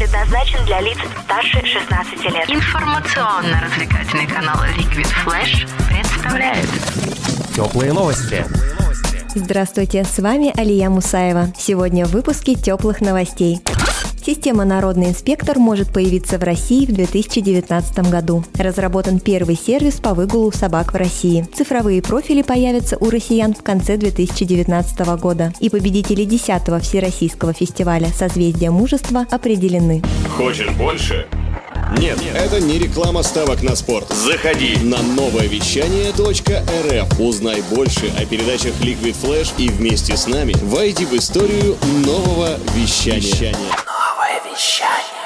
предназначен для лиц старше 16 лет. Информационно-развлекательный канал Liquid Flash представляет Теплые новости. Здравствуйте, с вами Алия Мусаева. Сегодня в выпуске теплых новостей. Система «Народный инспектор» может появиться в России в 2019 году. Разработан первый сервис по выгулу собак в России. Цифровые профили появятся у россиян в конце 2019 года. И победители 10-го Всероссийского фестиваля «Созвездие мужества» определены. Хочешь больше? Нет, это не реклама ставок на спорт. Заходи. На новое вещание .рф. Узнай больше о передачах Liquid Flash и вместе с нами войди в историю нового вещания. be shut.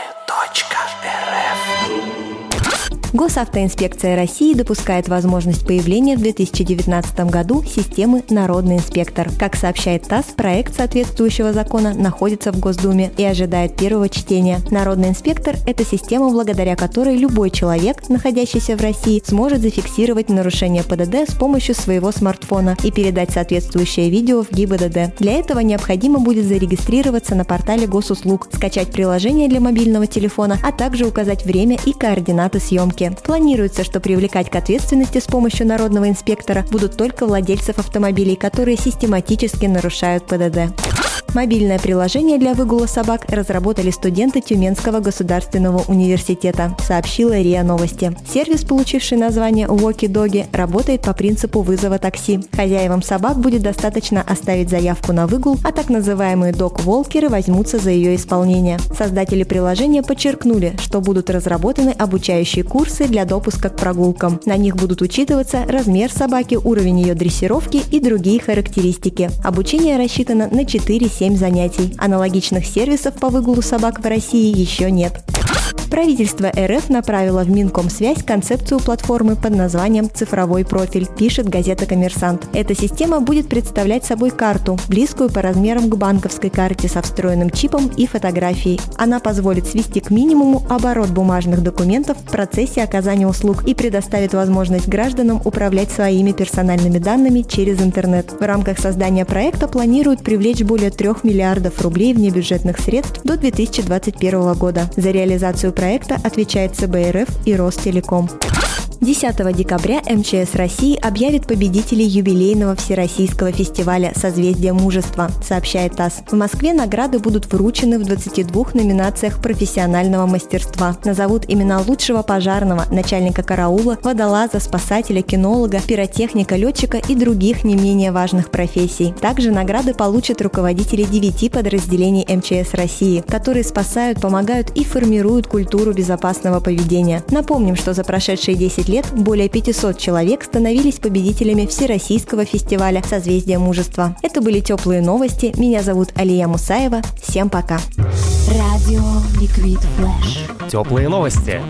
Госавтоинспекция России допускает возможность появления в 2019 году системы «Народный инспектор». Как сообщает ТАСС, проект соответствующего закона находится в Госдуме и ожидает первого чтения. «Народный инспектор» – это система, благодаря которой любой человек, находящийся в России, сможет зафиксировать нарушение ПДД с помощью своего смартфона и передать соответствующее видео в ГИБДД. Для этого необходимо будет зарегистрироваться на портале госуслуг, скачать приложение для мобильного телефона, а также указать время и координаты съемки. Планируется, что привлекать к ответственности с помощью народного инспектора будут только владельцев автомобилей, которые систематически нарушают ПДД. Мобильное приложение для выгула собак разработали студенты Тюменского государственного университета, сообщила РИА Новости. Сервис, получивший название Walkie Doggy, работает по принципу вызова такси. Хозяевам собак будет достаточно оставить заявку на выгул, а так называемые дог-волкеры возьмутся за ее исполнение. Создатели приложения подчеркнули, что будут разработаны обучающие курсы для допуска к прогулкам. На них будут учитываться размер собаки, уровень ее дрессировки и другие характеристики. Обучение рассчитано на 4-7 7 занятий. Аналогичных сервисов по выгулу собак в России еще нет. Правительство РФ направило в Минкомсвязь концепцию платформы под названием «Цифровой профиль», пишет газета «Коммерсант». Эта система будет представлять собой карту, близкую по размерам к банковской карте со встроенным чипом и фотографией. Она позволит свести к минимуму оборот бумажных документов в процессе оказания услуг и предоставит возможность гражданам управлять своими персональными данными через интернет. В рамках создания проекта планируют привлечь более 3 миллиардов рублей внебюджетных средств до 2021 года. За реализацию проекта проекта отвечает ЦБРФ и Ростелеком. 10 декабря МЧС России объявит победителей юбилейного Всероссийского фестиваля «Созвездие мужества», сообщает ТАСС. В Москве награды будут вручены в 22 номинациях профессионального мастерства. Назовут имена лучшего пожарного, начальника караула, водолаза, спасателя, кинолога, пиротехника, летчика и других не менее важных профессий. Также награды получат руководители девяти подразделений МЧС России, которые спасают, помогают и формируют культуру безопасного поведения. Напомним, что за прошедшие 10 лет лет более 500 человек становились победителями Всероссийского фестиваля «Созвездие мужества». Это были теплые новости. Меня зовут Алия Мусаева. Всем пока. Радио Ликвид Флэш. Теплые новости.